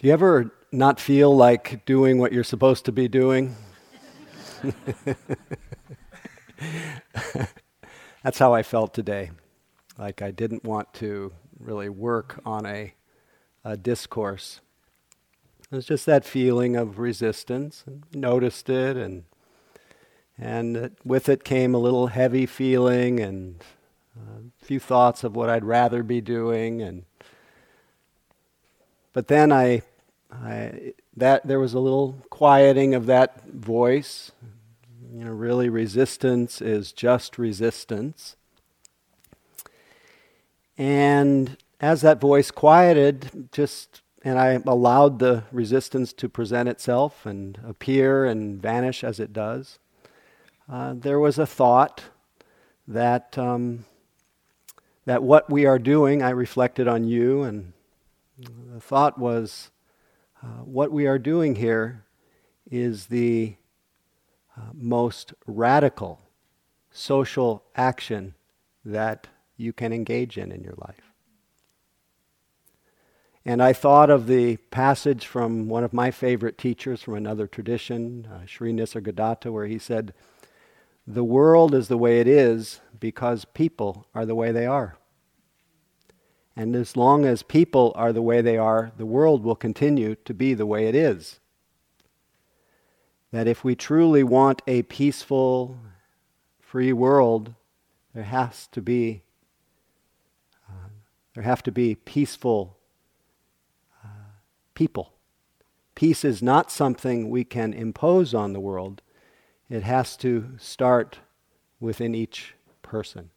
Do you ever not feel like doing what you're supposed to be doing? That's how I felt today. Like I didn't want to really work on a, a discourse. It was just that feeling of resistance. Noticed it, and and with it came a little heavy feeling and a few thoughts of what I'd rather be doing, and but then I, I, that there was a little quieting of that voice. You know, really, resistance is just resistance. And as that voice quieted, just and I allowed the resistance to present itself and appear and vanish as it does. Uh, there was a thought that um, that what we are doing, I reflected on you and the thought was uh, what we are doing here is the uh, most radical social action that you can engage in in your life. And I thought of the passage from one of my favorite teachers from another tradition, uh, Sri Nisargadatta, where he said, The world is the way it is because people are the way they are. And as long as people are the way they are, the world will continue to be the way it is. That if we truly want a peaceful, free world, there has to be uh, there have to be peaceful uh, people. Peace is not something we can impose on the world. It has to start within each person.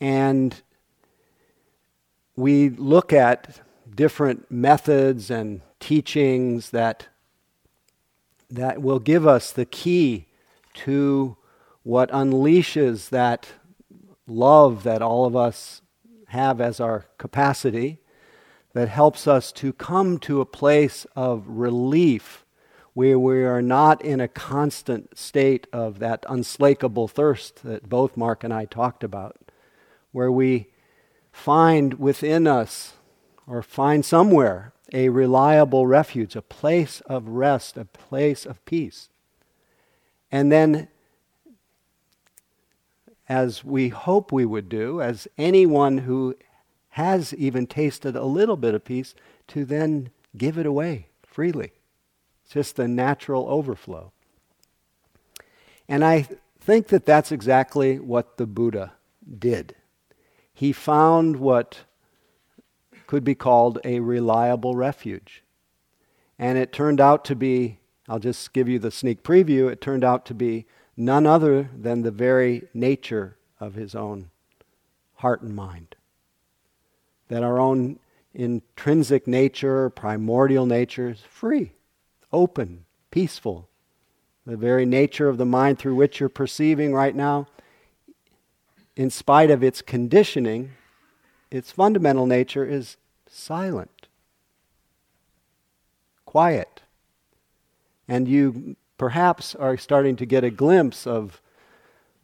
And we look at different methods and teachings that, that will give us the key to what unleashes that love that all of us have as our capacity, that helps us to come to a place of relief where we are not in a constant state of that unslakable thirst that both Mark and I talked about, where we find within us or find somewhere a reliable refuge, a place of rest, a place of peace. And then, as we hope we would do, as anyone who has even tasted a little bit of peace, to then give it away freely. It's just the natural overflow. And I think that that's exactly what the Buddha did he found what could be called a reliable refuge. And it turned out to be, I'll just give you the sneak preview, it turned out to be none other than the very nature of his own heart and mind. That our own intrinsic nature, primordial nature, is free, open, peaceful. The very nature of the mind through which you're perceiving right now in spite of its conditioning, its fundamental nature is silent, quiet. And you perhaps are starting to get a glimpse of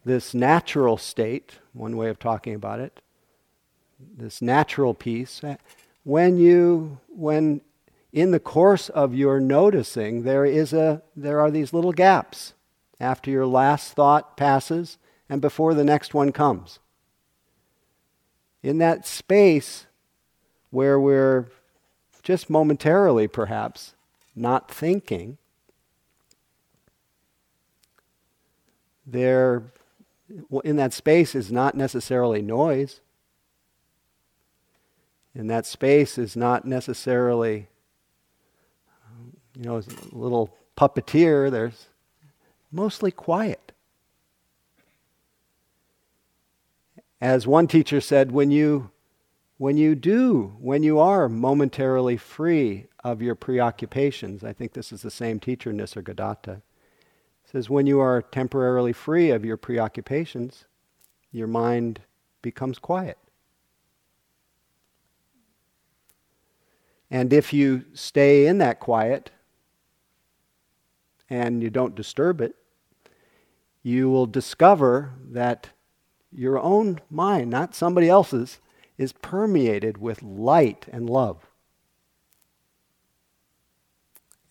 this natural state, one way of talking about it, this natural peace, eh, when you, when in the course of your noticing, there is a, there are these little gaps. After your last thought passes, and before the next one comes. In that space where we're just momentarily, perhaps, not thinking, there, in that space is not necessarily noise. In that space is not necessarily, you know, a little puppeteer. There's mostly quiet. As one teacher said, when you, when you do, when you are momentarily free of your preoccupations, I think this is the same teacher, Nisargadatta, says when you are temporarily free of your preoccupations, your mind becomes quiet. And if you stay in that quiet and you don't disturb it, you will discover that your own mind, not somebody else's, is permeated with light and love.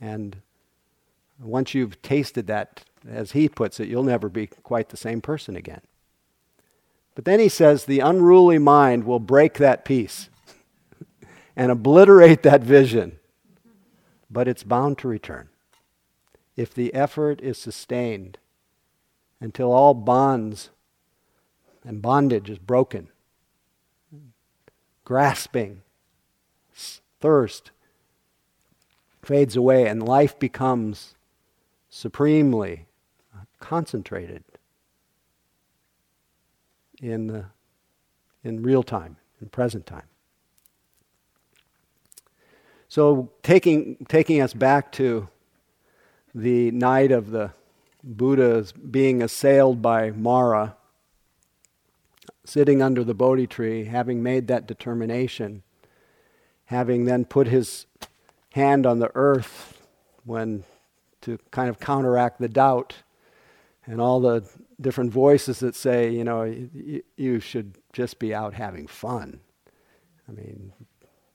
And once you've tasted that, as he puts it, you'll never be quite the same person again. But then he says the unruly mind will break that peace and obliterate that vision, but it's bound to return if the effort is sustained until all bonds and bondage is broken. Grasping, thirst fades away, and life becomes supremely concentrated in, the, in real time, in present time. So, taking, taking us back to the night of the Buddha's being assailed by Mara, sitting under the Bodhi tree, having made that determination, having then put his hand on the earth when to kind of counteract the doubt and all the different voices that say, you know, you, you should just be out having fun. I mean,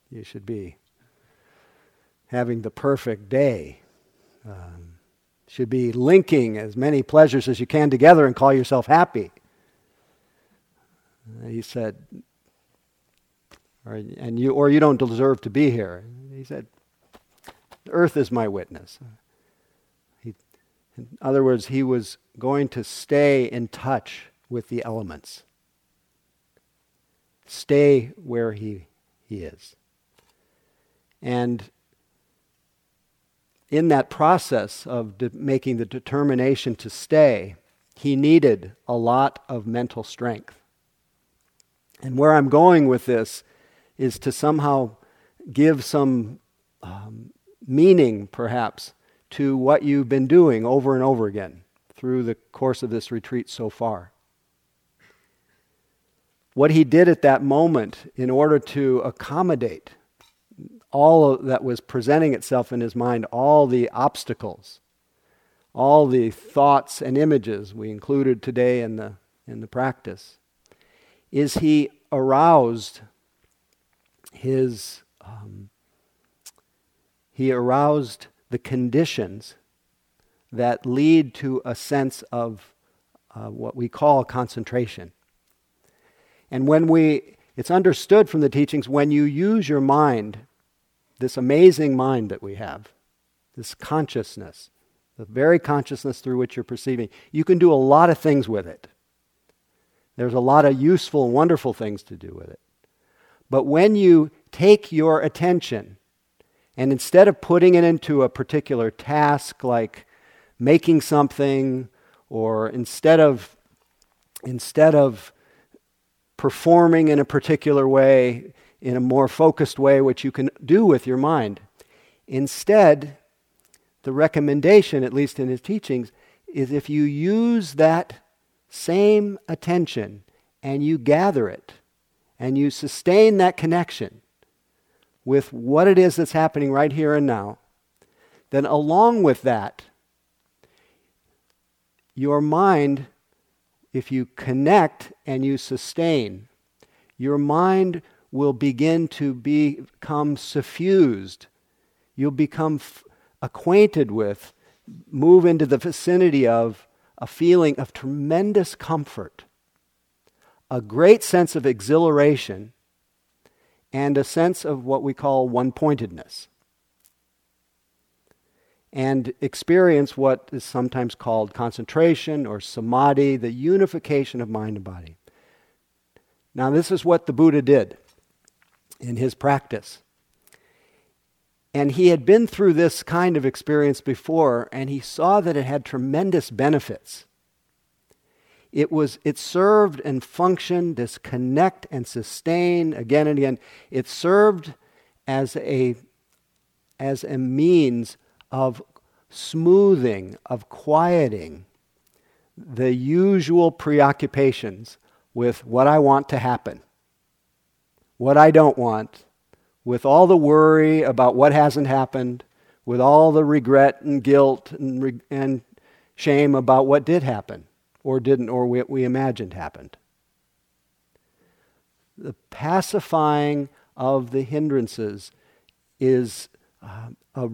you should be having the perfect day. Um, should be linking as many pleasures as you can together and call yourself happy. He said, or, and you, or you don't deserve to be here. He said, Earth is my witness. He, in other words, he was going to stay in touch with the elements, stay where he, he is. And in that process of de- making the determination to stay, he needed a lot of mental strength. And where I'm going with this is to somehow give some um, meaning, perhaps, to what you've been doing over and over again through the course of this retreat so far. What he did at that moment in order to accommodate all that was presenting itself in his mind, all the obstacles, all the thoughts and images we included today in the, in the practice, is he aroused his, um, he aroused the conditions that lead to a sense of uh, what we call concentration. And when we, it's understood from the teachings, when you use your mind this amazing mind that we have, this consciousness, the very consciousness through which you're perceiving, you can do a lot of things with it. There's a lot of useful wonderful things to do with it. But when you take your attention and instead of putting it into a particular task like making something or instead of instead of performing in a particular way in a more focused way, which you can do with your mind. Instead, the recommendation, at least in his teachings, is if you use that same attention and you gather it and you sustain that connection with what it is that's happening right here and now, then along with that, your mind, if you connect and you sustain, your mind will begin to become suffused. You'll become f- acquainted with, move into the vicinity of a feeling of tremendous comfort, a great sense of exhilaration, and a sense of what we call one pointedness. And experience what is sometimes called concentration or samadhi, the unification of mind and body. Now, this is what the Buddha did in his practice. And he had been through this kind of experience before, and he saw that it had tremendous benefits. It was it served and functioned this connect and sustain again and again. It served as a as a means of smoothing, of quieting the usual preoccupations with what I want to happen what I don't want, with all the worry about what hasn't happened, with all the regret and guilt and, re- and shame about what did happen or didn't or what we imagined happened. The pacifying of the hindrances is uh, a,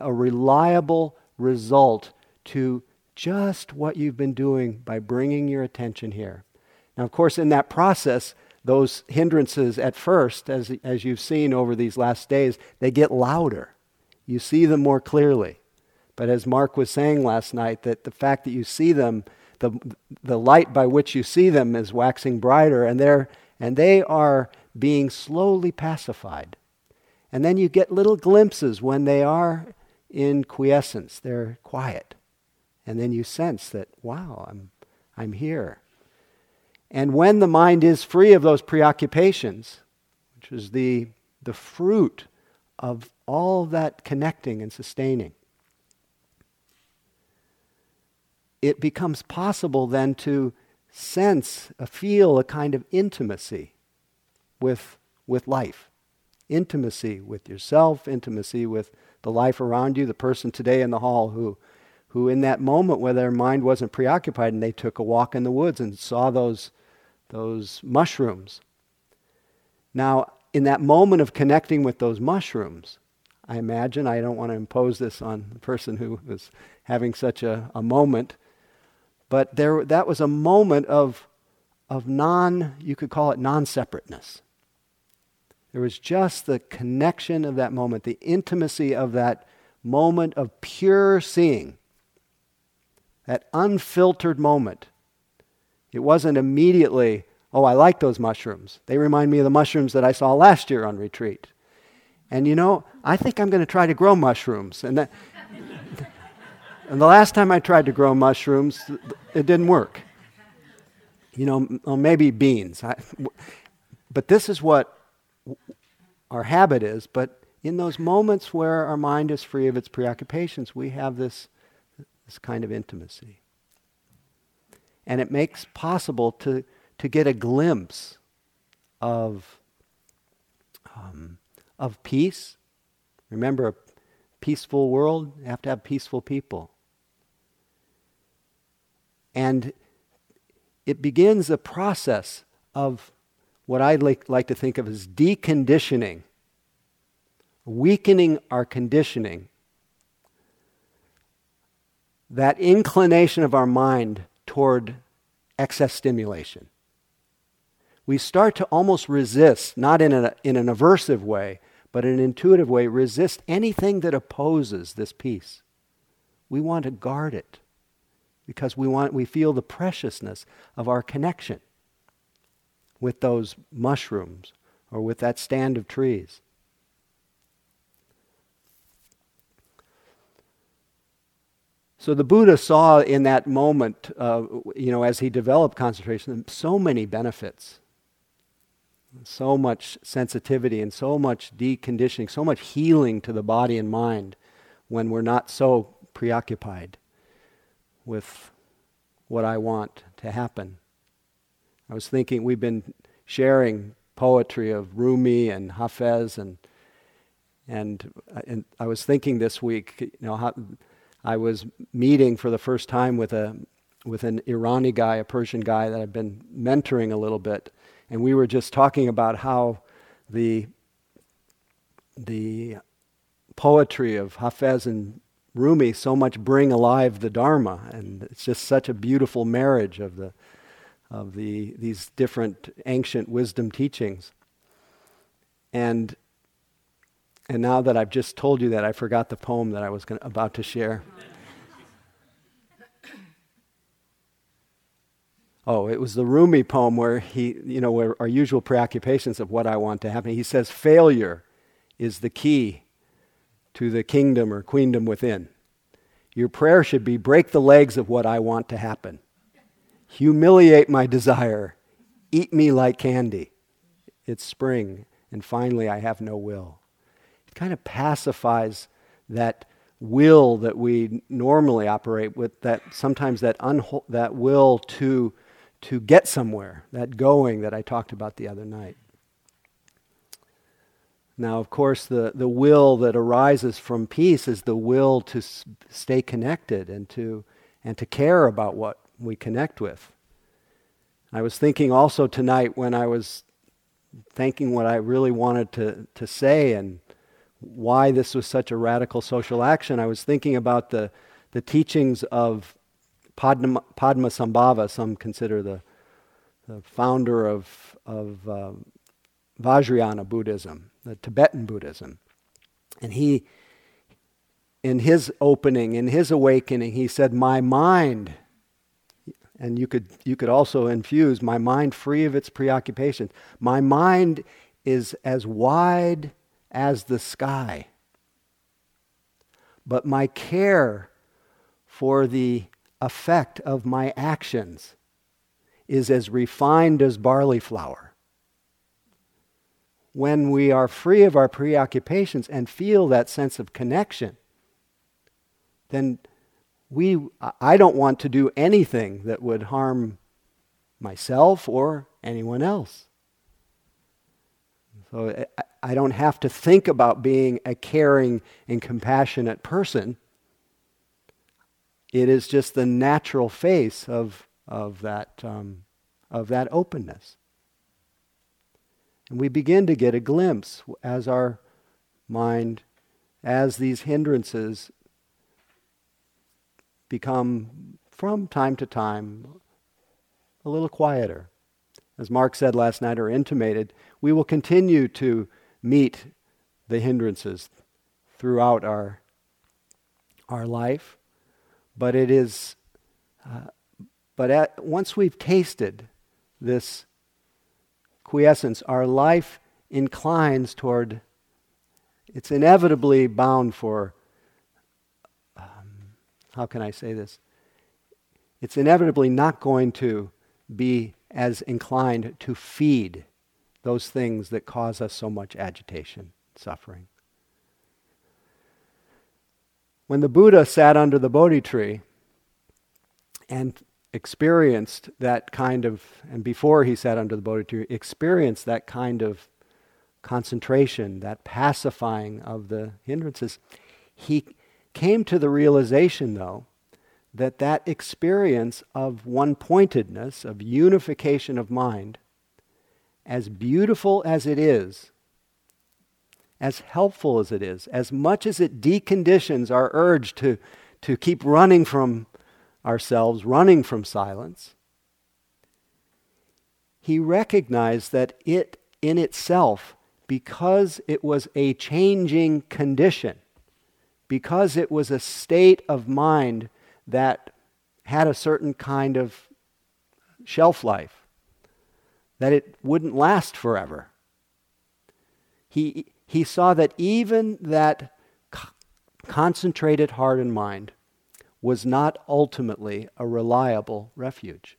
a reliable result to just what you've been doing by bringing your attention here. Now, of course, in that process, those hindrances at first, as, as you've seen over these last days, they get louder. You see them more clearly. But as Mark was saying last night, that the fact that you see them, the, the light by which you see them is waxing brighter, and, they're, and they are being slowly pacified. And then you get little glimpses when they are in quiescence, they're quiet. And then you sense that, wow, I'm, I'm here. And when the mind is free of those preoccupations, which is the, the fruit of all that connecting and sustaining, it becomes possible then to sense, uh, feel a kind of intimacy with, with life. Intimacy with yourself, intimacy with the life around you, the person today in the hall who, who in that moment where their mind wasn't preoccupied and they took a walk in the woods and saw those, those mushrooms. Now, in that moment of connecting with those mushrooms, I imagine, I don't want to impose this on the person who was having such a, a moment, but there, that was a moment of, of non, you could call it non separateness. There was just the connection of that moment, the intimacy of that moment of pure seeing, that unfiltered moment. It wasn't immediately, oh, I like those mushrooms. They remind me of the mushrooms that I saw last year on retreat. And you know, I think I'm going to try to grow mushrooms. And, that, and the last time I tried to grow mushrooms, it didn't work. You know, well, maybe beans. I, but this is what our habit is, but in those moments where our mind is free of its preoccupations, we have this, this kind of intimacy. And it makes possible to, to get a glimpse of, um, of peace. Remember, a peaceful world, you have to have peaceful people. And it begins a process of what I like, like to think of as deconditioning, weakening our conditioning, that inclination of our mind toward excess stimulation. We start to almost resist, not in, a, in an aversive way, but in an intuitive way, resist anything that opposes this peace. We want to guard it because we, want, we feel the preciousness of our connection with those mushrooms or with that stand of trees. So the Buddha saw in that moment, uh, you know, as he developed concentration, so many benefits, so much sensitivity, and so much deconditioning, so much healing to the body and mind when we're not so preoccupied with what I want to happen. I was thinking, we've been sharing poetry of Rumi and Hafez, and, and, and I was thinking this week, you know, how, I was meeting for the first time with, a, with an Irani guy, a Persian guy that I've been mentoring a little bit, and we were just talking about how the, the poetry of Hafez and Rumi so much bring alive the Dharma, and it's just such a beautiful marriage of the of the, these different ancient wisdom teachings. And, and now that I've just told you that, I forgot the poem that I was gonna, about to share. Oh, it was the Rumi poem where he, you know, where our usual preoccupations of what I want to happen. He says, failure is the key to the kingdom or queendom within. Your prayer should be break the legs of what I want to happen humiliate my desire, eat me like candy. It's spring, and finally I have no will. Kind of pacifies that will that we normally operate with, that sometimes that, unho- that will to, to get somewhere, that going that I talked about the other night. Now, of course, the, the will that arises from peace is the will to s- stay connected and to, and to care about what we connect with. I was thinking also tonight when I was thinking what I really wanted to, to say and why this was such a radical social action, I was thinking about the, the teachings of Padma, Padmasambhava, some consider the, the founder of, of um, Vajrayana Buddhism, the Tibetan Buddhism. And he, in his opening, in his awakening, he said, My mind, and you could, you could also infuse my mind free of its preoccupations. My mind is as wide as the sky. But my care for the effect of my actions is as refined as barley flour. When we are free of our preoccupations and feel that sense of connection, then we, I don't want to do anything that would harm myself or anyone else. So I don't have to think about being a caring and compassionate person. It is just the natural face of, of, that, um, of that openness. And we begin to get a glimpse as our mind, as these hindrances become, from time to time, a little quieter. As Mark said last night or intimated, we will continue to meet the hindrances throughout our, our life. But it is, uh, but at, once we've tasted this quiescence, our life inclines toward, it's inevitably bound for, um, how can I say this? It's inevitably not going to be as inclined to feed those things that cause us so much agitation, suffering. When the Buddha sat under the Bodhi tree and experienced that kind of, and before he sat under the Bodhi tree, experienced that kind of concentration, that pacifying of the hindrances, he came to the realization, though, that that experience of one pointedness, of unification of mind, as beautiful as it is, as helpful as it is, as much as it deconditions our urge to, to keep running from ourselves, running from silence, he recognized that it in itself, because it was a changing condition, because it was a state of mind that had a certain kind of shelf life, that it wouldn't last forever. He, he saw that even that concentrated heart and mind was not ultimately a reliable refuge.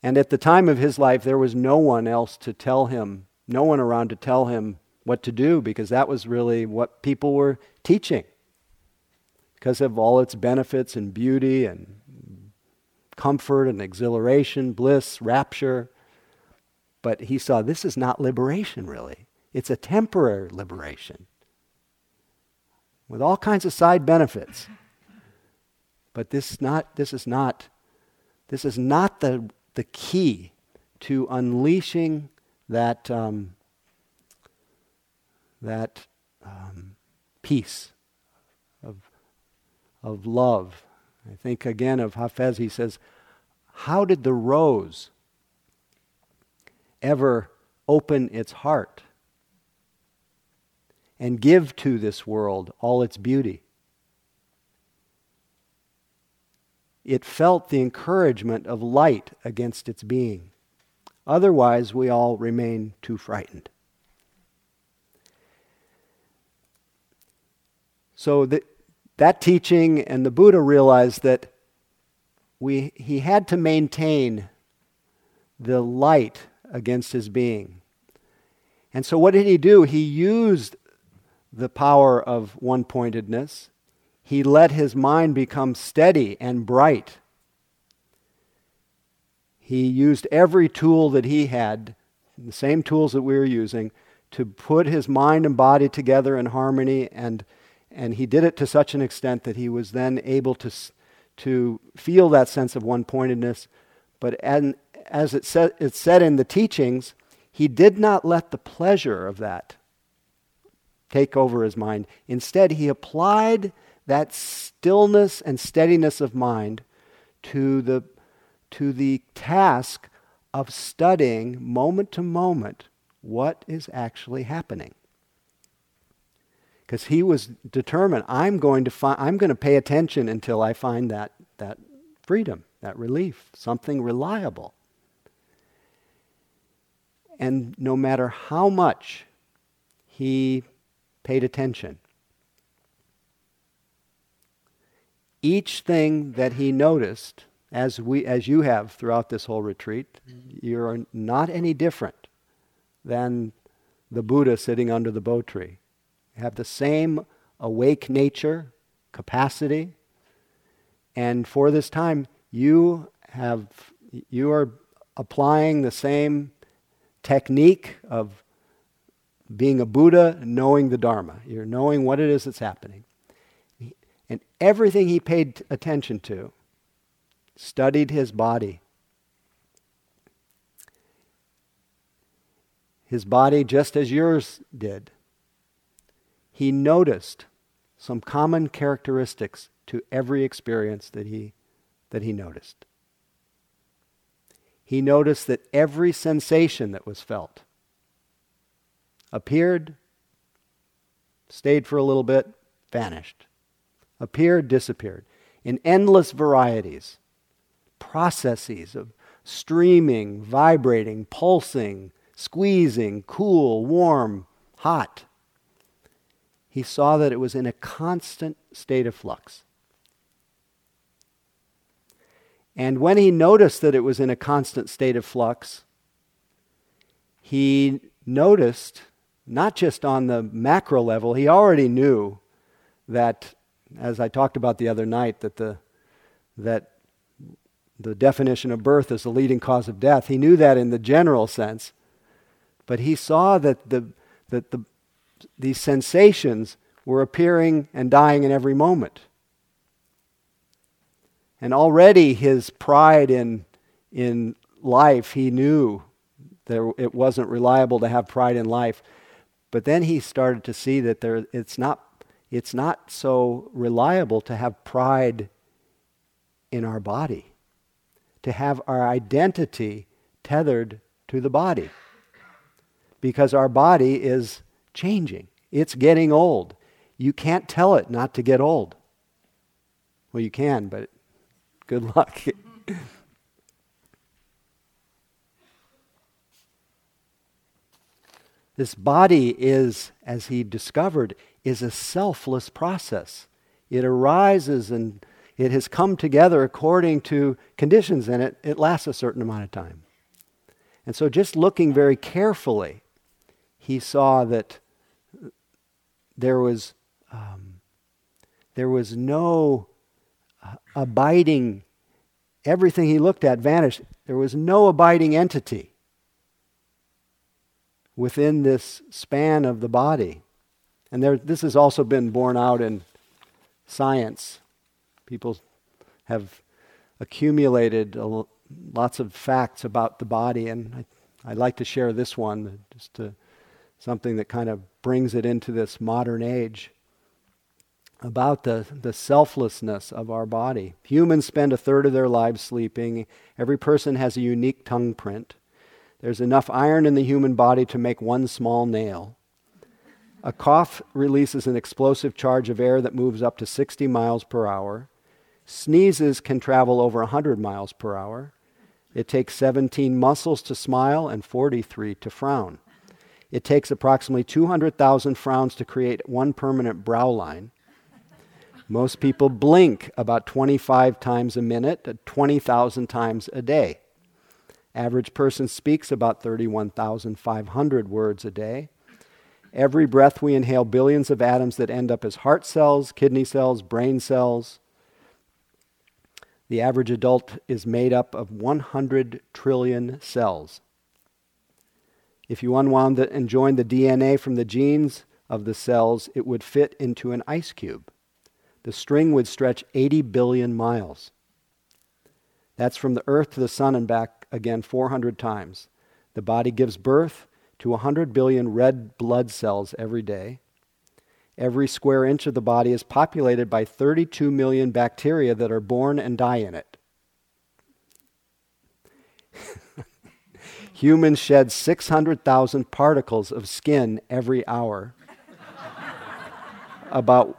And at the time of his life, there was no one else to tell him, no one around to tell him what to do, because that was really what people were teaching. Because of all its benefits and beauty and comfort and exhilaration, bliss, rapture. But he saw this is not liberation, really. It's a temporary liberation with all kinds of side benefits. But this is not, this is not, this is not the, the key to unleashing that, um, that um, peace of love I think again of Hafez, he says, How did the rose ever open its heart and give to this world all its beauty? It felt the encouragement of light against its being. Otherwise, we all remain too frightened. So, the, that teaching and the Buddha realized that we, he had to maintain the light against his being. And so, what did he do? He used the power of one pointedness. He let his mind become steady and bright. He used every tool that he had, the same tools that we were using, to put his mind and body together in harmony and and he did it to such an extent that he was then able to, to feel that sense of one pointedness. But as it said, it's said in the teachings, he did not let the pleasure of that take over his mind. Instead, he applied that stillness and steadiness of mind to the, to the task of studying moment to moment what is actually happening. Because he was determined, I'm going to find, I'm going to pay attention until I find that, that freedom, that relief, something reliable. And no matter how much he paid attention, each thing that he noticed, as, we, as you have throughout this whole retreat, you're not any different than the Buddha sitting under the bo tree. Have the same awake nature, capacity, and for this time, you have you are applying the same technique of being a Buddha, knowing the Dharma. You're knowing what it is that's happening. And everything he paid attention to, studied his body. His body, just as yours did. He noticed some common characteristics to every experience that he, that he noticed. He noticed that every sensation that was felt appeared, stayed for a little bit, vanished appeared, disappeared, in endless varieties, processes of streaming, vibrating, pulsing, squeezing, cool, warm, hot. He saw that it was in a constant state of flux. And when he noticed that it was in a constant state of flux, he noticed, not just on the macro level, he already knew that as I talked about the other night, that the, that the definition of birth is the leading cause of death. He knew that in the general sense, but he saw that, the, that the, these sensations were appearing and dying in every moment. And already his pride in, in life, he knew that it wasn't reliable to have pride in life. But then he started to see that there, it's not it's not so reliable to have pride in our body, to have our identity tethered to the body. Because our body is changing, it's getting old. You can't tell it not to get old. Well, you can, but good luck. this body is, as he discovered, is a selfless process. It arises and it has come together according to conditions and it, it lasts a certain amount of time. And so, just looking very carefully, he saw that there was, um, there was no uh, abiding, everything he looked at vanished. There was no abiding entity within this span of the body. And there, this has also been borne out in science. People have accumulated lots of facts about the body, and I, would like to share this one, just to, something that kind of brings it into this modern age about the, the selflessness of our body. Humans spend a third of their lives sleeping. Every person has a unique tongue print. There's enough iron in the human body to make one small nail. A cough releases an explosive charge of air that moves up to 60 miles per hour. Sneezes can travel over 100 miles per hour. It takes 17 muscles to smile and 43 to frown. It takes approximately 200,000 frowns to create one permanent brow line. Most people blink about 25 times a minute, 20,000 times a day. Average person speaks about 31,500 words a day. Every breath we inhale billions of atoms that end up as heart cells, kidney cells, brain cells. The average adult is made up of 100 trillion cells. If you unwound the, and joined the DNA from the genes of the cells, it would fit into an ice cube. The string would stretch 80 billion miles. That's from the earth to the sun and back again 400 times. The body gives birth to 100 billion red blood cells every day. Every square inch of the body is populated by 32 million bacteria that are born and die in it. Humans shed 600,000 particles of skin every hour. about,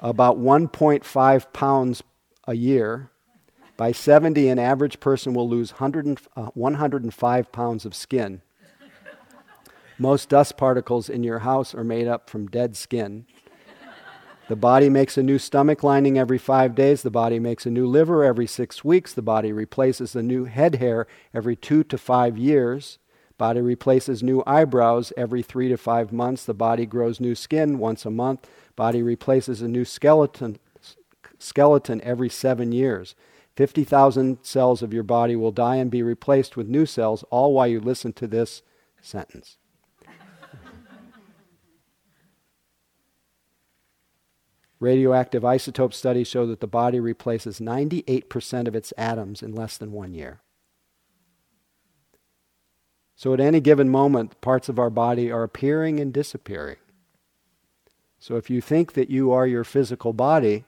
about 1.5 pounds a year. By 70, an average person will lose 100, uh, 105 pounds of skin. Most dust particles in your house are made up from dead skin. The body makes a new stomach lining every five days. The body makes a new liver every six weeks. The body replaces a new head hair every two to five years. Body replaces new eyebrows every three to five months. The body grows new skin once a month. Body replaces a new skeleton, skeleton every seven years. 50,000 cells of your body will die and be replaced with new cells, all while you listen to this sentence. Radioactive isotope studies show that the body replaces 98% of its atoms in less than one year. So, at any given moment, parts of our body are appearing and disappearing. So, if you think that you are your physical body,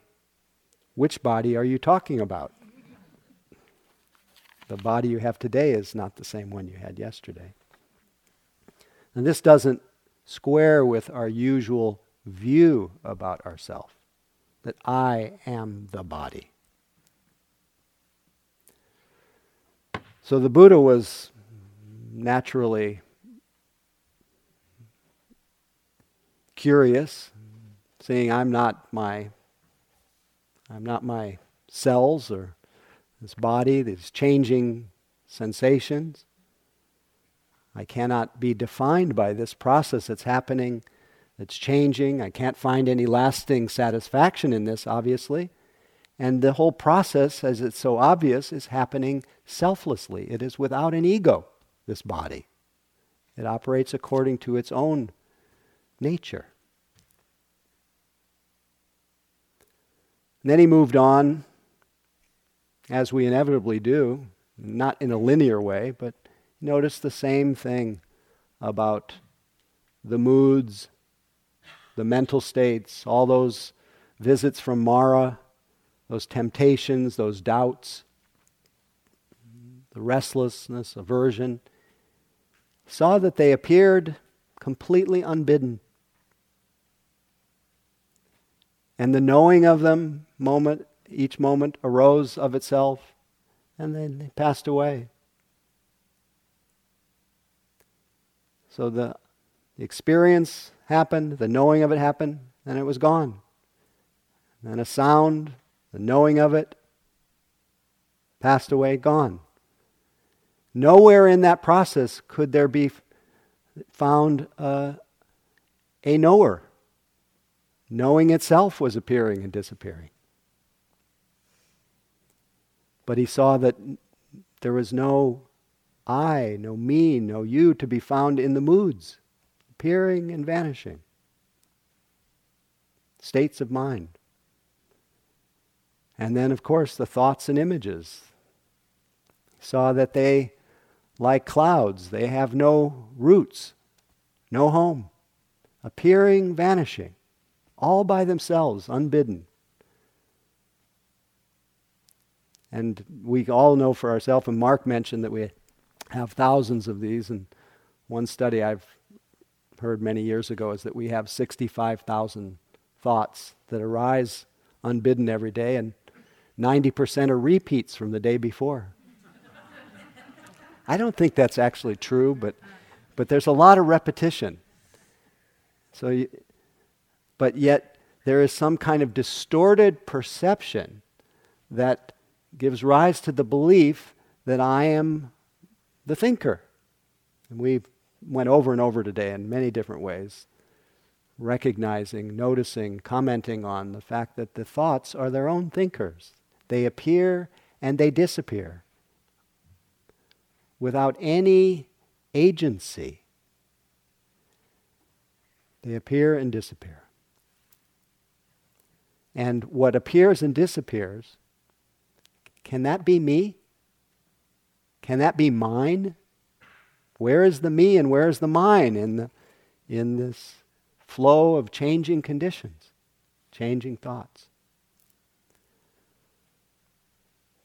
which body are you talking about? The body you have today is not the same one you had yesterday. And this doesn't square with our usual view about ourselves that I am the body. So the Buddha was naturally curious, saying, I'm not my I'm not my cells or this body, these changing sensations. I cannot be defined by this process that's happening it's changing. I can't find any lasting satisfaction in this, obviously. And the whole process, as it's so obvious, is happening selflessly. It is without an ego, this body. It operates according to its own nature. And then he moved on, as we inevitably do, not in a linear way, but notice the same thing about the moods the mental states, all those visits from Mara, those temptations, those doubts, the restlessness, aversion, saw that they appeared completely unbidden. And the knowing of them, moment, each moment, arose of itself, and then they passed away. So the experience happened, the knowing of it happened, and it was gone. And a sound, the knowing of it, passed away, gone. Nowhere in that process could there be found uh, a knower. Knowing itself was appearing and disappearing. But he saw that there was no I, no me, no you to be found in the moods appearing and vanishing. States of mind. And then, of course, the thoughts and images. Saw that they, like clouds, they have no roots, no home, appearing, vanishing, all by themselves, unbidden. And we all know for ourselves, and Mark mentioned that we have thousands of these. And one study I've heard many years ago is that we have 65,000 thoughts that arise unbidden every day, and 90% are repeats from the day before. I don't think that's actually true, but, but there's a lot of repetition. So, you, but yet there is some kind of distorted perception that gives rise to the belief that I am the thinker. And we've went over and over today in many different ways, recognizing, noticing, commenting on the fact that the thoughts are their own thinkers. They appear and they disappear without any agency. They appear and disappear. And what appears and disappears, can that be me? Can that be mine? Where is the me and where is the mine in, the, in this flow of changing conditions, changing thoughts?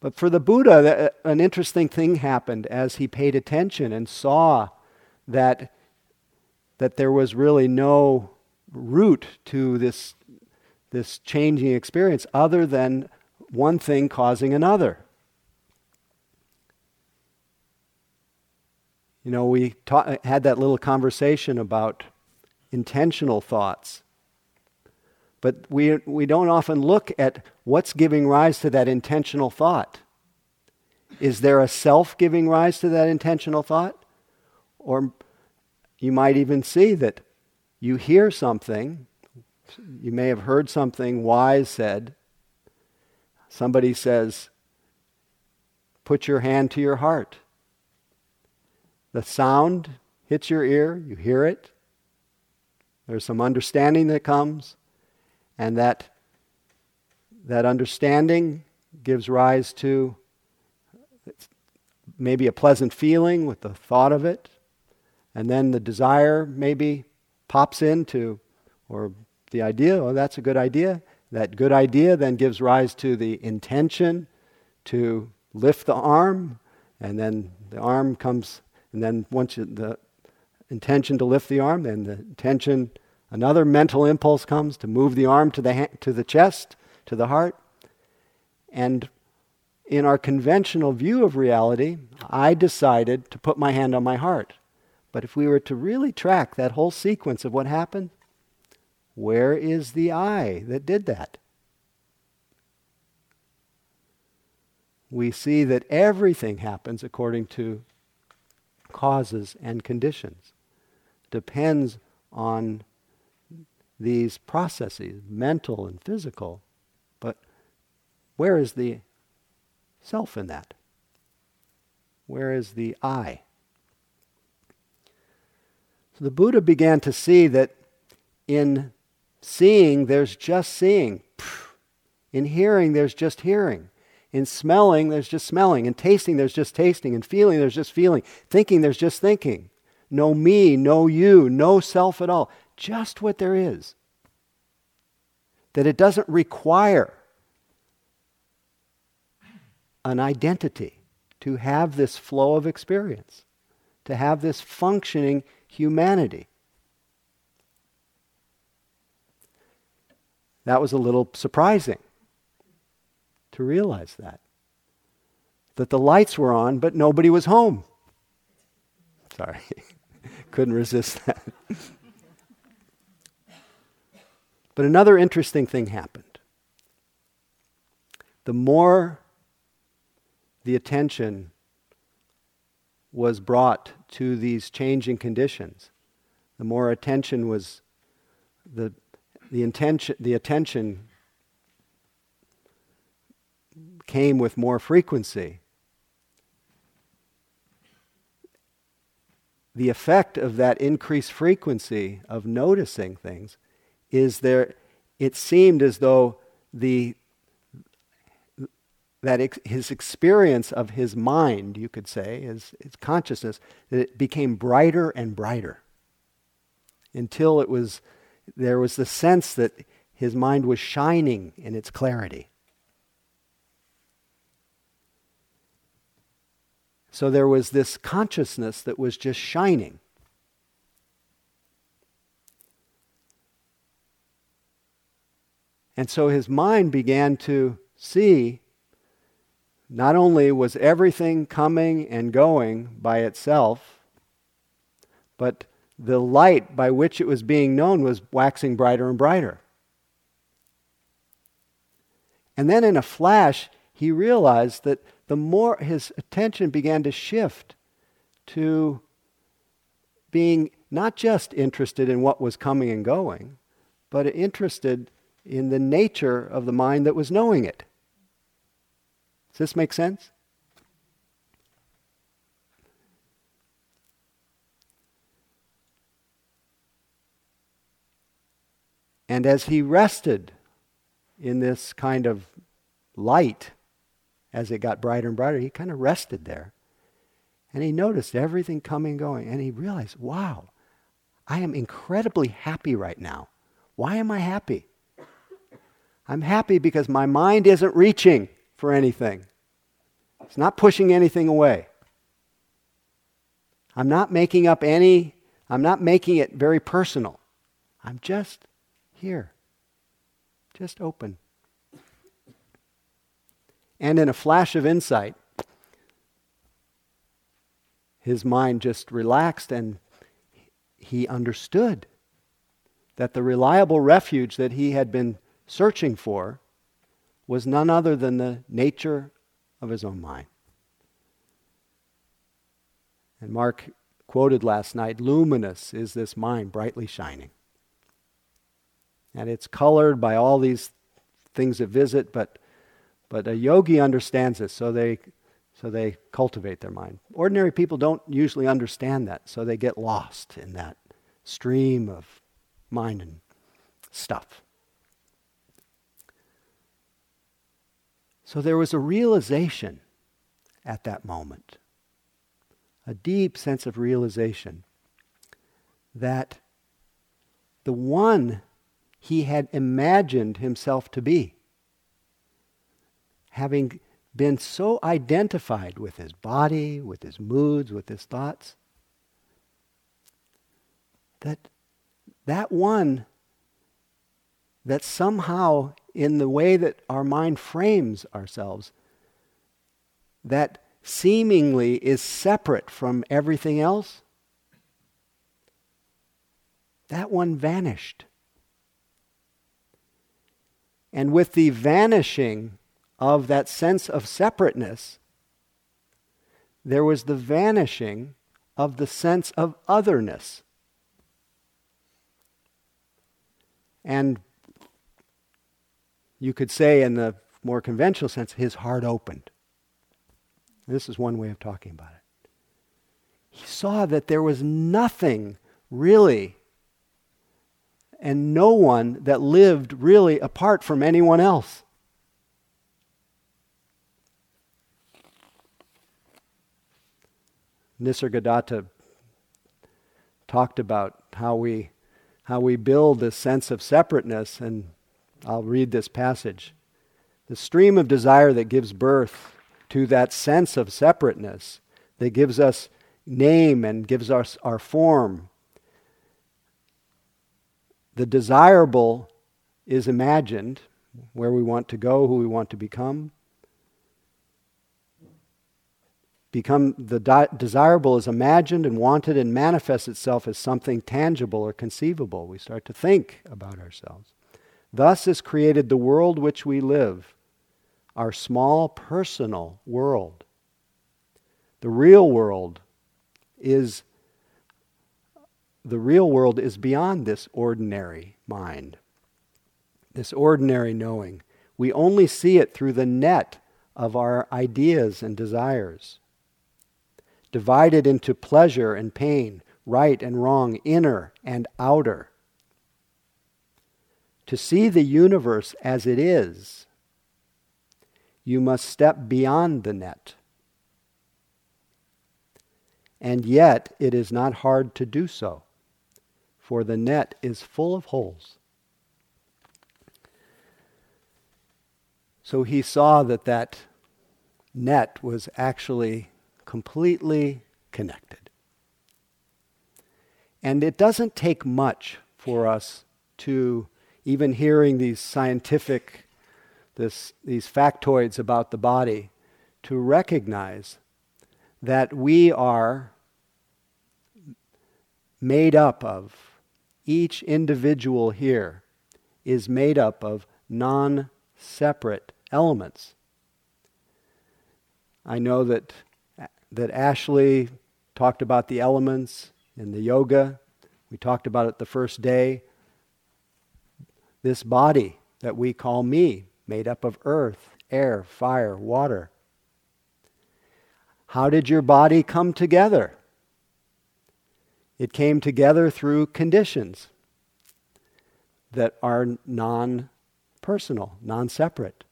But for the Buddha, uh, an interesting thing happened as he paid attention and saw that, that there was really no root to this, this changing experience other than one thing causing another. You know, we ta- had that little conversation about intentional thoughts. But we, we don't often look at what's giving rise to that intentional thought. Is there a self giving rise to that intentional thought? Or you might even see that you hear something, you may have heard something wise said. Somebody says, Put your hand to your heart. The sound hits your ear, you hear it. There's some understanding that comes. And that, that understanding gives rise to maybe a pleasant feeling with the thought of it. And then the desire maybe pops into, or the idea, oh, that's a good idea. That good idea then gives rise to the intention to lift the arm, and then the arm comes, and then once you, the intention to lift the arm, then the intention Another mental impulse comes to move the arm to the, ha- to the chest, to the heart. And in our conventional view of reality, I decided to put my hand on my heart. But if we were to really track that whole sequence of what happened, where is the I that did that? We see that everything happens according to causes and conditions. Depends on these processes, mental and physical. But where is the self in that? Where is the I? So the Buddha began to see that in seeing, there's just seeing. In hearing, there's just hearing. In smelling, there's just smelling. In tasting, there's just tasting. In feeling, there's just feeling. Thinking, there's just thinking. No me, no you, no self at all just what there is. That it doesn't require an identity to have this flow of experience, to have this functioning humanity. That was a little surprising to realize that. That the lights were on, but nobody was home. Sorry, couldn't resist that. But another interesting thing happened. The more the attention was brought to these changing conditions, the more attention was the, the intention the attention came with more frequency. The effect of that increased frequency of noticing things is there, it seemed as though the, that ex- his experience of his mind, you could say, his, his consciousness, that it became brighter and brighter until it was, there was the sense that his mind was shining in its clarity. So there was this consciousness that was just shining. And so his mind began to see not only was everything coming and going by itself, but the light by which it was being known was waxing brighter and brighter. And then in a flash, he realized that the more his attention began to shift to being not just interested in what was coming and going, but interested in the nature of the mind that was knowing it. Does this make sense? And as he rested in this kind of light, as it got brighter and brighter, he kind of rested there. And he noticed everything coming and going. And he realized, wow, I am incredibly happy right now. Why am I happy? I'm happy because my mind isn't reaching for anything. It's not pushing anything away. I'm not making up any, I'm not making it very personal. I'm just here, just open. And in a flash of insight, his mind just relaxed and he understood that the reliable refuge that he had been searching for was none other than the nature of his own mind. And Mark quoted last night luminous is this mind brightly shining. And it's colored by all these things that visit, but, but a yogi understands this, so they, so they cultivate their mind. Ordinary people don't usually understand that, so they get lost in that stream of mind and stuff. So there was a realization at that moment, a deep sense of realization that the one he had imagined himself to be, having been so identified with his body, with his moods, with his thoughts, that that one that somehow in the way that our mind frames ourselves that seemingly is separate from everything else, that one vanished. And with the vanishing of that sense of separateness, there was the vanishing of the sense of otherness. And you could say, in the more conventional sense, his heart opened. This is one way of talking about it. He saw that there was nothing really and no one that lived really apart from anyone else. Nisargadatta talked about how we, how we build this sense of separateness and I'll read this passage. The stream of desire that gives birth to that sense of separateness, that gives us name and gives us our form. The desirable is imagined, where we want to go, who we want to become. Become the di- desirable is imagined and wanted and manifests itself as something tangible or conceivable. We start to think about ourselves. Thus is created the world which we live, our small personal world. The real world is the real world is beyond this ordinary mind, this ordinary knowing. We only see it through the net of our ideas and desires, divided into pleasure and pain, right and wrong, inner and outer to see the universe as it is, you must step beyond the net. And yet, it is not hard to do so, for the net is full of holes. So he saw that that net was actually completely connected. And it doesn't take much for us to even hearing these scientific, this, these factoids about the body, to recognize that we are made up of, each individual here is made up of non separate elements. I know that, that Ashley talked about the elements in the yoga. We talked about it the first day this body that we call me, made up of earth, air, fire, water. How did your body come together? It came together through conditions that are non personal, non separate.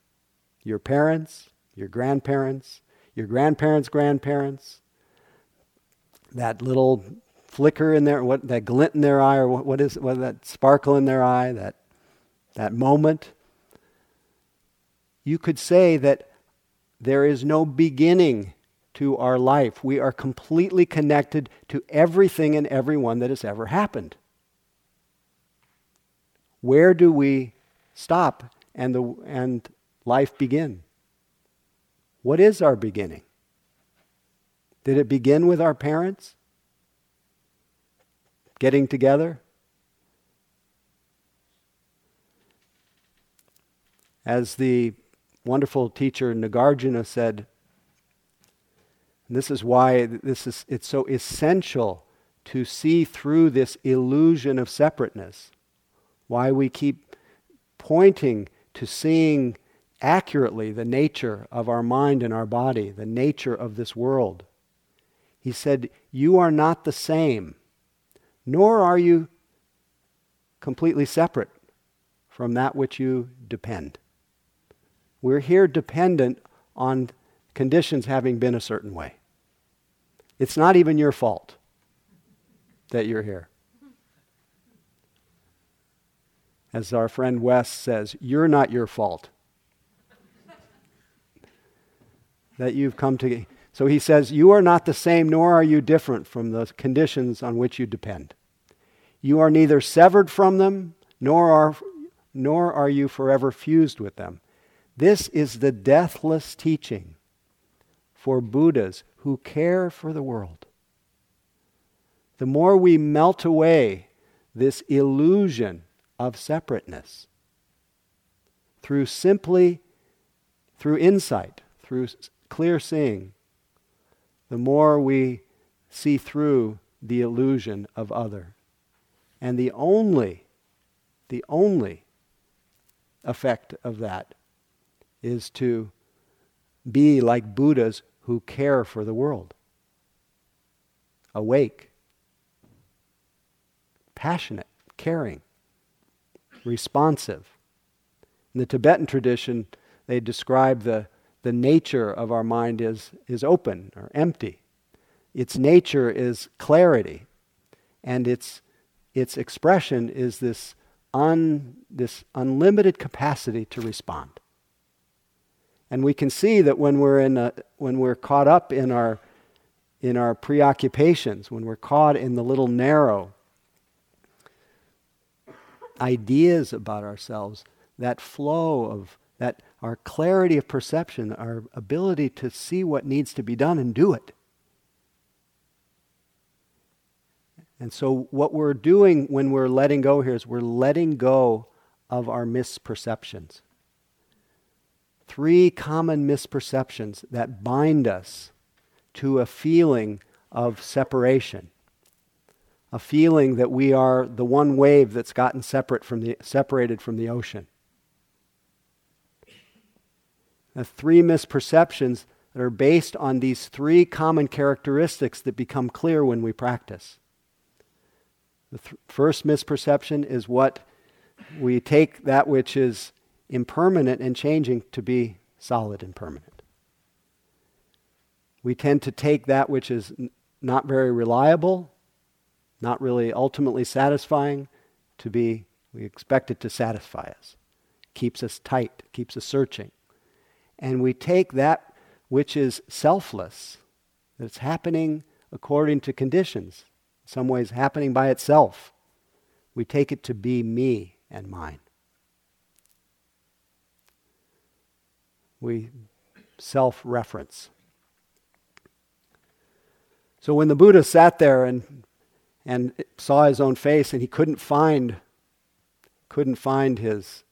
Your parents, your grandparents, your grandparents' grandparents, that little flicker in their, what, that glint in their eye, or what, what is what, that sparkle in their eye, that, that moment, you could say that there is no beginning to our life. We are completely connected to everything and everyone that has ever happened. Where do we stop and, the, and life begin? What is our beginning? Did it begin with our parents? Getting together? As the wonderful teacher Nagarjuna said, this is why this is, it's so essential to see through this illusion of separateness. Why we keep pointing to seeing accurately the nature of our mind and our body, the nature of this world. He said, You are not the same, nor are you completely separate from that which you depend. We're here dependent on conditions having been a certain way. It's not even your fault that you're here. As our friend Wes says, you're not your fault that you've come to. So he says, You are not the same, nor are you different from the conditions on which you depend. You are neither severed from them, nor are, nor are you forever fused with them. This is the deathless teaching for Buddhas who care for the world. The more we melt away this illusion of separateness through simply, through insight, through clear seeing, the more we see through the illusion of other. And the only, the only effect of that is to be like Buddhas who care for the world. Awake, passionate, caring, responsive. In the Tibetan tradition, they describe the, the nature of our mind is, is open or empty. Its nature is clarity, and its, its expression is this, un, this unlimited capacity to respond. And we can see that when we're, in a, when we're caught up in our, in our preoccupations, when we're caught in the little narrow ideas about ourselves, that flow of that our clarity of perception, our ability to see what needs to be done and do it. And so, what we're doing when we're letting go here is we're letting go of our misperceptions three common misperceptions that bind us to a feeling of separation, a feeling that we are the one wave that's gotten separate from the, separated from the ocean. The three misperceptions that are based on these three common characteristics that become clear when we practice. The th- first misperception is what we take that which is impermanent and changing to be solid and permanent. We tend to take that which is n- not very reliable, not really ultimately satisfying, to be, we expect it to satisfy us. Keeps us tight, keeps us searching. And we take that which is selfless, that's happening according to conditions, in some ways happening by itself. We take it to be me and mine. we self reference. So when the Buddha sat there and, and saw his own face and he couldn't find, couldn't find his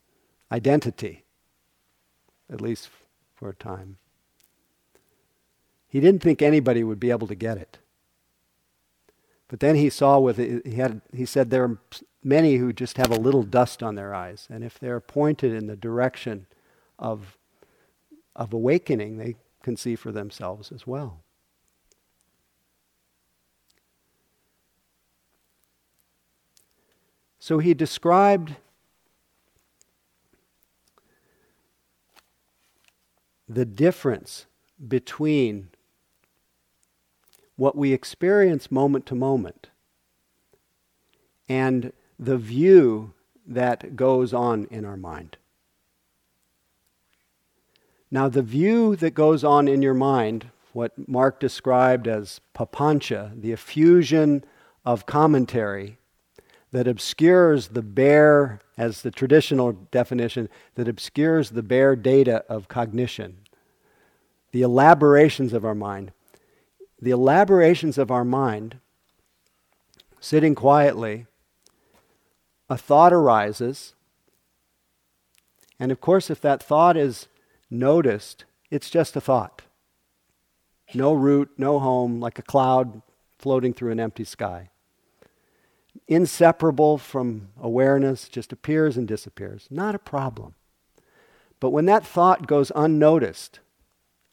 identity, at least for a time, he didn't think anybody would be able to get it. But then he saw with it, he had he said there are many who just have a little dust on their eyes, and if they're pointed in the direction of of awakening they can see for themselves as well. So he described the difference between what we experience moment to moment and the view that goes on in our mind. Now, the view that goes on in your mind, what Mark described as papancha, the effusion of commentary that obscures the bare, as the traditional definition, that obscures the bare data of cognition, the elaborations of our mind. The elaborations of our mind, sitting quietly, a thought arises. And of course, if that thought is noticed, it's just a thought. No root, no home, like a cloud floating through an empty sky. Inseparable from awareness, just appears and disappears. Not a problem. But when that thought goes unnoticed,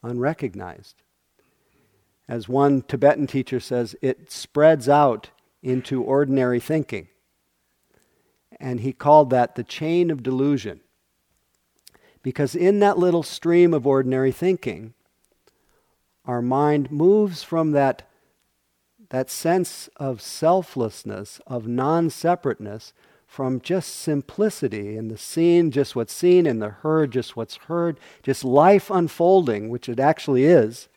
unrecognized, as one Tibetan teacher says, it spreads out into ordinary thinking. And he called that the chain of delusion. Because in that little stream of ordinary thinking, our mind moves from that, that sense of selflessness, of non separateness, from just simplicity in the seen, just what's seen, and the heard, just what's heard, just life unfolding, which it actually is,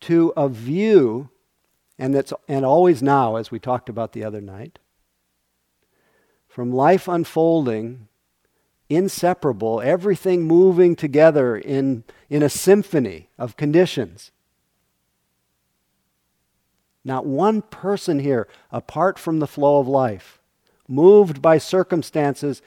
to a view, and that's and always now, as we talked about the other night, from life unfolding inseparable, everything moving together in, in a symphony of conditions. Not one person here, apart from the flow of life, moved by circumstances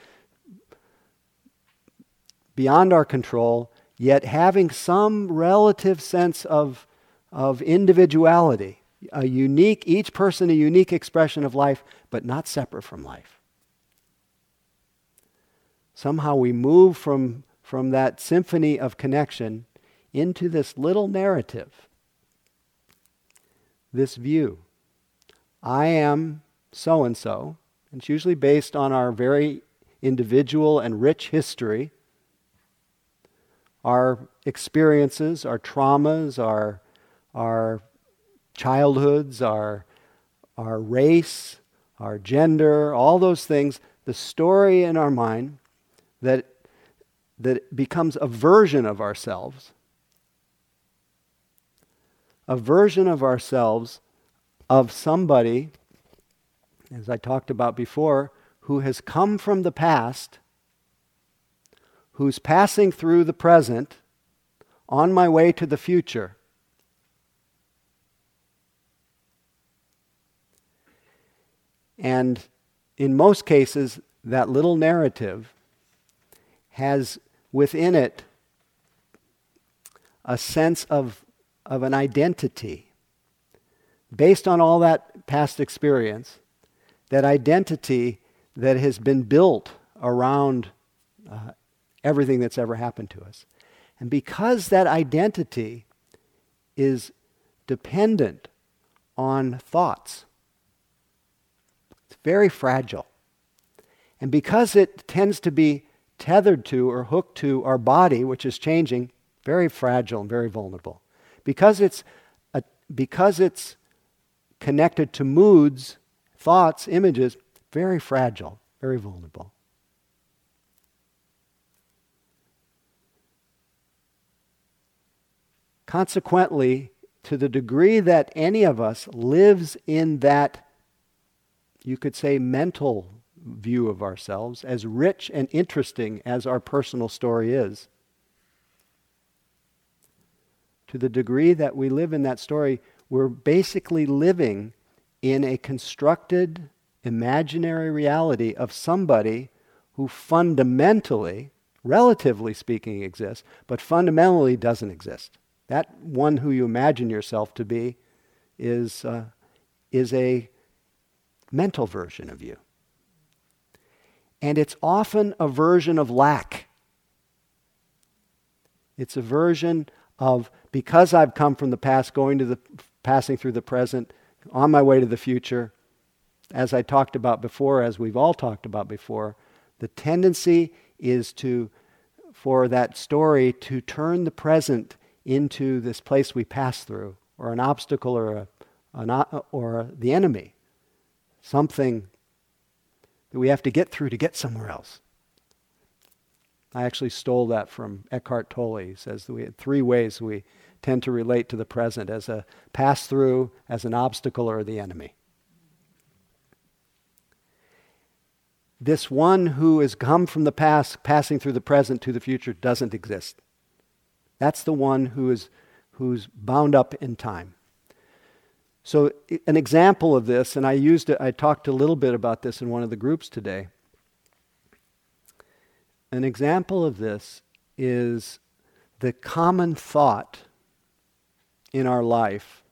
beyond our control, yet having some relative sense of, of individuality, a unique, each person a unique expression of life, but not separate from life. Somehow we move from, from that symphony of connection into this little narrative, this view. I am so and so. It's usually based on our very individual and rich history, our experiences, our traumas, our, our childhoods, our, our race, our gender, all those things, the story in our mind that, that becomes a version of ourselves, a version of ourselves of somebody, as I talked about before, who has come from the past, who's passing through the present on my way to the future. And in most cases, that little narrative has within it a sense of, of an identity. Based on all that past experience, that identity that has been built around uh, everything that's ever happened to us. And because that identity is dependent on thoughts, it's very fragile. And because it tends to be tethered to or hooked to our body, which is changing, very fragile and very vulnerable. Because it's, a, because it's connected to moods, thoughts, images, very fragile, very vulnerable. Consequently, to the degree that any of us lives in that, you could say, mental view of ourselves, as rich and interesting as our personal story is. To the degree that we live in that story, we're basically living in a constructed, imaginary reality of somebody who fundamentally, relatively speaking, exists, but fundamentally doesn't exist. That one who you imagine yourself to be is, uh, is a mental version of you and it's often a version of lack. It's a version of because I've come from the past, going to the passing through the present, on my way to the future. As I talked about before, as we've all talked about before, the tendency is to for that story to turn the present into this place we pass through, or an obstacle or, a, an, or the enemy. Something that we have to get through to get somewhere else. I actually stole that from Eckhart Tolle. He says that we had three ways we tend to relate to the present as a pass through, as an obstacle, or the enemy. This one who has come from the past, passing through the present to the future, doesn't exist. That's the one who is who's bound up in time. So, an example of this, and I used it, I talked a little bit about this in one of the groups today. An example of this is the common thought in our life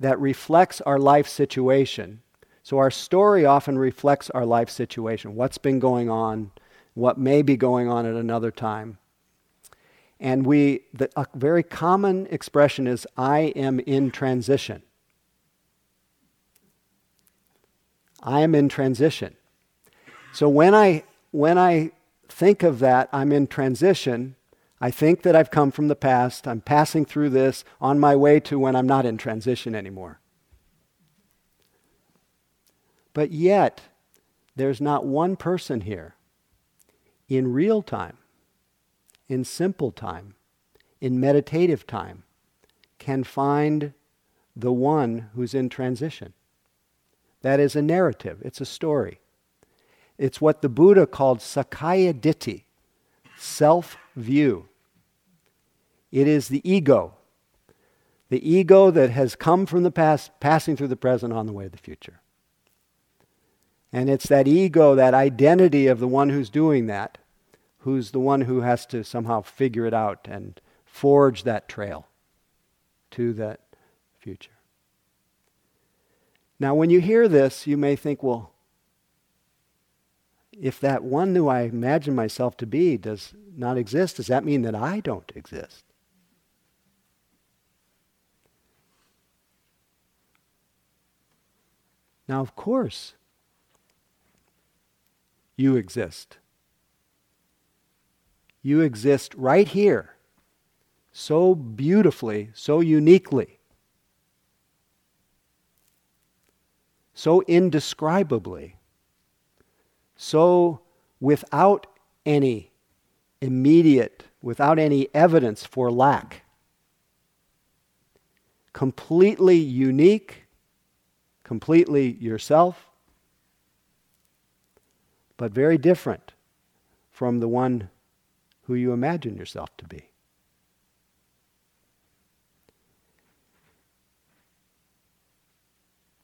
that reflects our life situation. So, our story often reflects our life situation, what's been going on, what may be going on at another time. And we, the, a very common expression is, I am in transition. I am in transition. So when I, when I think of that, I'm in transition, I think that I've come from the past, I'm passing through this on my way to when I'm not in transition anymore. But yet, there's not one person here in real time in simple time, in meditative time, can find the one who's in transition. That is a narrative, it's a story. It's what the Buddha called Sakkaya Ditthi, self view. It is the ego, the ego that has come from the past, passing through the present on the way to the future. And it's that ego, that identity of the one who's doing that, who's the one who has to somehow figure it out and forge that trail to that future. Now, when you hear this, you may think, well, if that one who I imagine myself to be does not exist, does that mean that I don't exist? Now, of course, you exist. You exist right here, so beautifully, so uniquely, so indescribably, so without any immediate, without any evidence for lack. Completely unique, completely yourself, but very different from the one who you imagine yourself to be.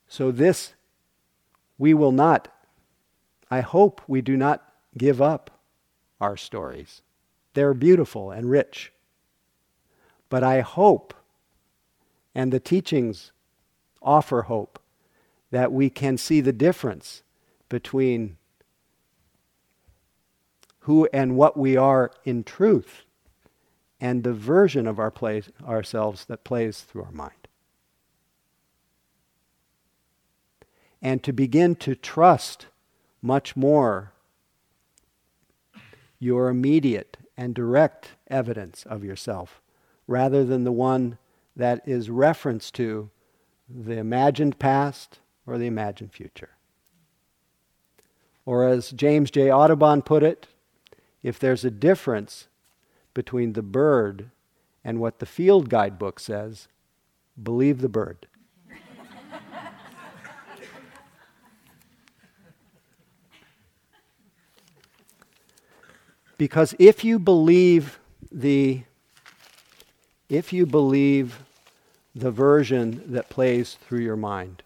So, this we will not, I hope we do not give up our stories. They're beautiful and rich. But I hope, and the teachings offer hope, that we can see the difference between who and what we are in truth and the version of our place, ourselves that plays through our mind. And to begin to trust much more your immediate and direct evidence of yourself rather than the one that is reference to the imagined past or the imagined future. Or as James J. Audubon put it, if there's a difference between the bird and what the field guidebook says, believe the bird. because if you believe the if you believe the version that plays through your mind,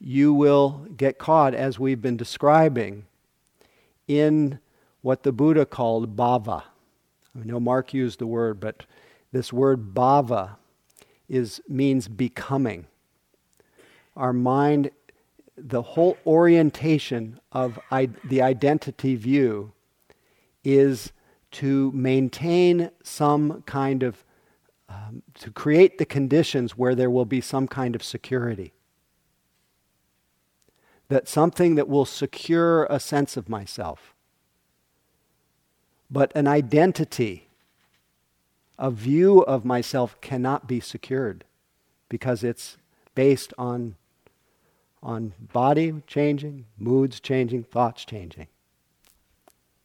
you will get caught, as we've been describing, in what the Buddha called bhava. I know Mark used the word, but this word bhava is, means becoming. Our mind, the whole orientation of I, the identity view is to maintain some kind of, um, to create the conditions where there will be some kind of security. That something that will secure a sense of myself but an identity, a view of myself cannot be secured. because it's based on, on body changing, moods changing, thoughts changing.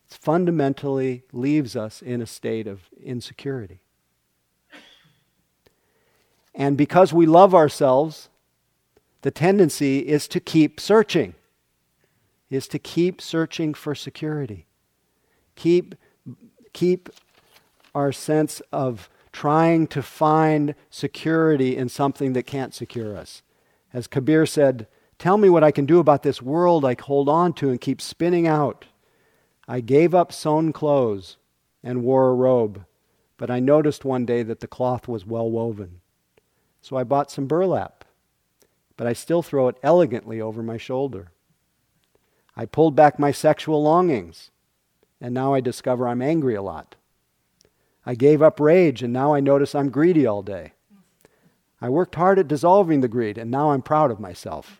It fundamentally leaves us in a state of insecurity. And because we love ourselves, the tendency is to keep searching, is to keep searching for security. Keep, keep our sense of trying to find security in something that can't secure us. As Kabir said, Tell me what I can do about this world I hold on to and keep spinning out. I gave up sewn clothes and wore a robe, but I noticed one day that the cloth was well woven. So I bought some burlap, but I still throw it elegantly over my shoulder. I pulled back my sexual longings, and now I discover I'm angry a lot. I gave up rage, and now I notice I'm greedy all day. I worked hard at dissolving the greed, and now I'm proud of myself.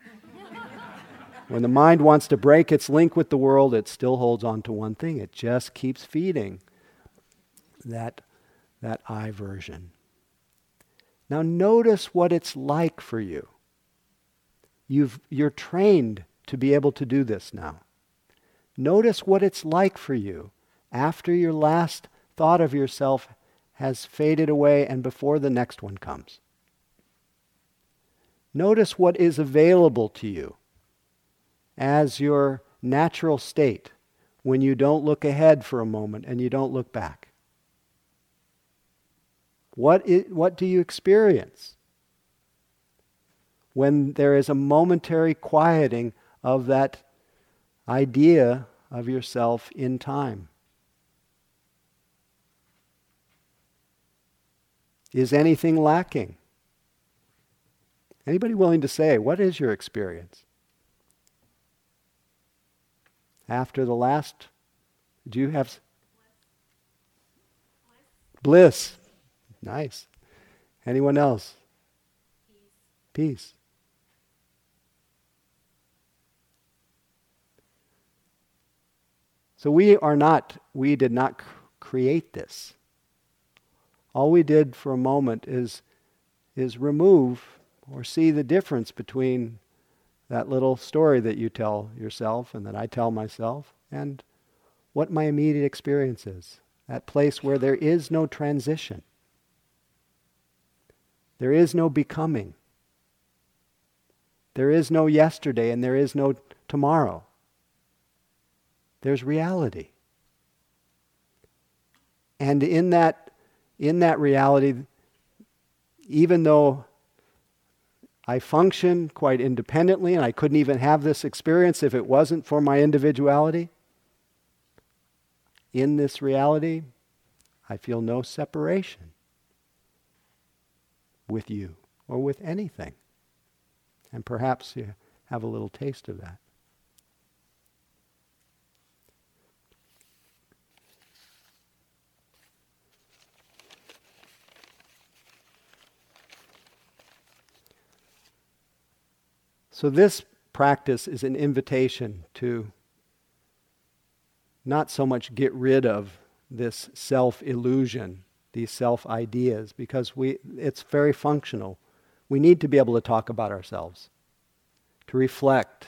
when the mind wants to break its link with the world, it still holds on to one thing. It just keeps feeding that, that I version. Now, notice what it's like for you. You've, you're trained to be able to do this now. Notice what it's like for you after your last thought of yourself has faded away and before the next one comes. Notice what is available to you as your natural state when you don't look ahead for a moment and you don't look back. What, is, what do you experience when there is a momentary quieting of that idea of yourself in time? Is anything lacking? Anybody willing to say, what is your experience? After the last, do you have bliss? Nice. Anyone else? Peace. Peace. So we are not, we did not create this. All we did for a moment is, is remove or see the difference between that little story that you tell yourself and that I tell myself and what my immediate experience is. That place where there is no transition. There is no becoming. There is no yesterday and there is no tomorrow. There's reality. And in that in that reality, even though I function quite independently and I couldn't even have this experience if it wasn't for my individuality, in this reality, I feel no separation with you or with anything. And perhaps you have a little taste of that. So, this practice is an invitation to not so much get rid of this self illusion, these self ideas, because we, it's very functional. We need to be able to talk about ourselves, to reflect,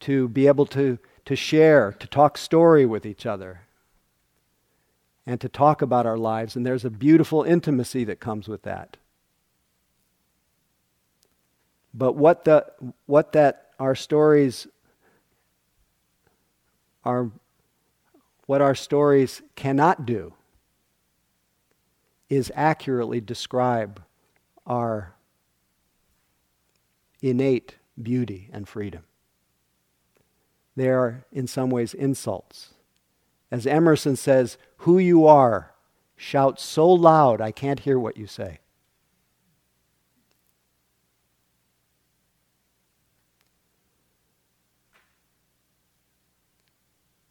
to be able to, to share, to talk story with each other, and to talk about our lives. And there's a beautiful intimacy that comes with that. But what, the, what that our stories are, what our stories cannot do is accurately describe our innate beauty and freedom. They are, in some ways, insults. As Emerson says, who you are, shout so loud I can't hear what you say.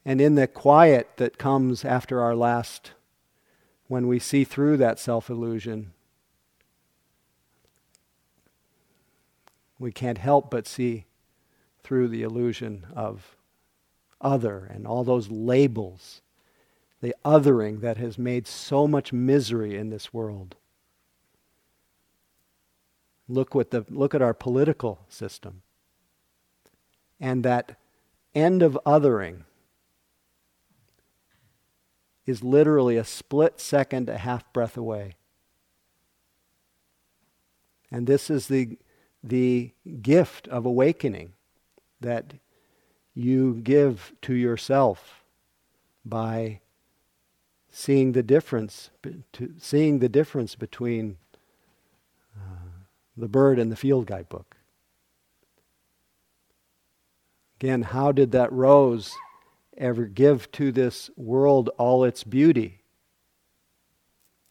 And in the quiet that comes after our last, when we see through that self illusion, we can't help but see through the illusion of other and all those labels, the othering that has made so much misery in this world. Look, what the, look at our political system. And that end of othering is literally a split second, a half breath away. And this is the, the gift of awakening that you give to yourself by seeing the difference, seeing the difference between uh, the bird and the field guidebook. Again, how did that rose ever give to this world all its beauty?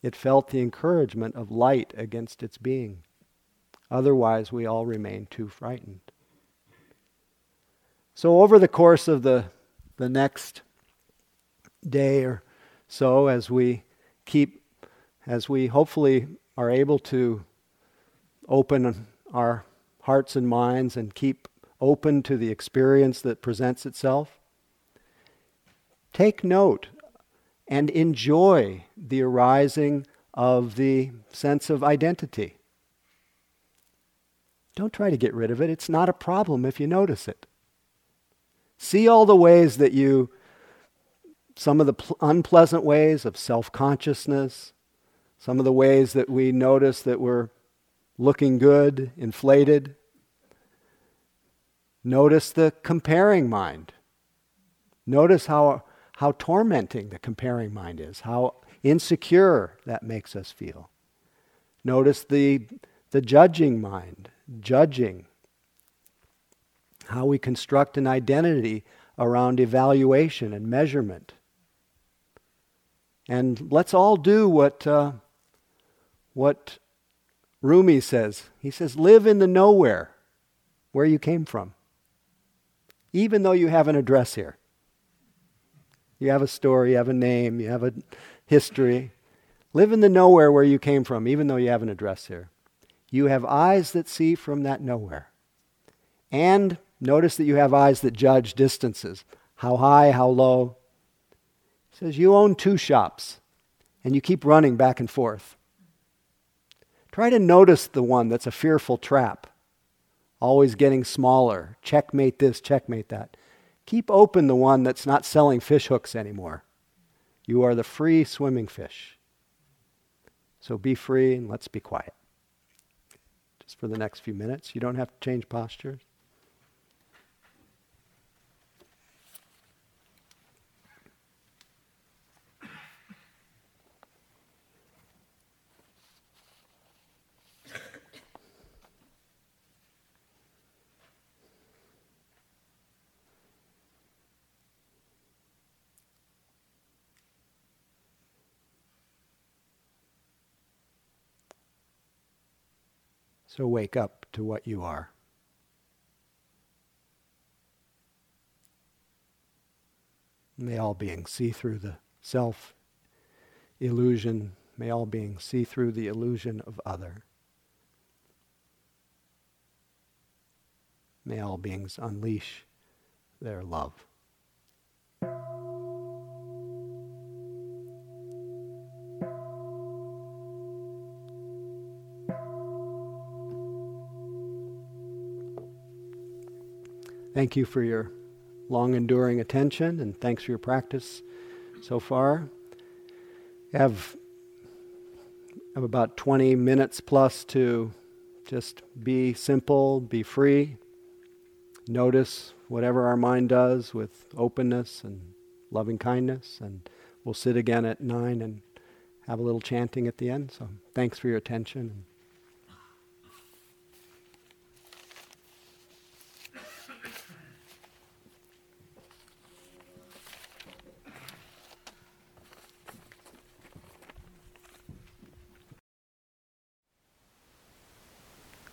It felt the encouragement of light against its being. Otherwise, we all remain too frightened. So, over the course of the, the next day or so, as we keep, as we hopefully are able to open our hearts and minds and keep open to the experience that presents itself, take note and enjoy the arising of the sense of identity. Don't try to get rid of it. It's not a problem if you notice it. See all the ways that you, some of the pl- unpleasant ways of self consciousness, some of the ways that we notice that we're looking good, inflated. Notice the comparing mind. Notice how, how tormenting the comparing mind is, how insecure that makes us feel. Notice the, the judging mind, judging how we construct an identity around evaluation and measurement. And let's all do what, uh, what Rumi says. He says, live in the nowhere where you came from, even though you have an address here. You have a story, you have a name, you have a history. Live in the nowhere where you came from, even though you have an address here. You have eyes that see from that nowhere. And Notice that you have eyes that judge distances how high, how low. It says you own two shops and you keep running back and forth. Try to notice the one that's a fearful trap, always getting smaller. Checkmate this, checkmate that. Keep open the one that's not selling fish hooks anymore. You are the free swimming fish. So be free and let's be quiet. Just for the next few minutes. You don't have to change postures. So wake up to what you are. May all beings see through the self illusion. May all beings see through the illusion of other. May all beings unleash their love. Thank you for your long enduring attention and thanks for your practice so far. I have, have about 20 minutes plus to just be simple, be free, notice whatever our mind does with openness and loving kindness, and we'll sit again at 9 and have a little chanting at the end. So thanks for your attention.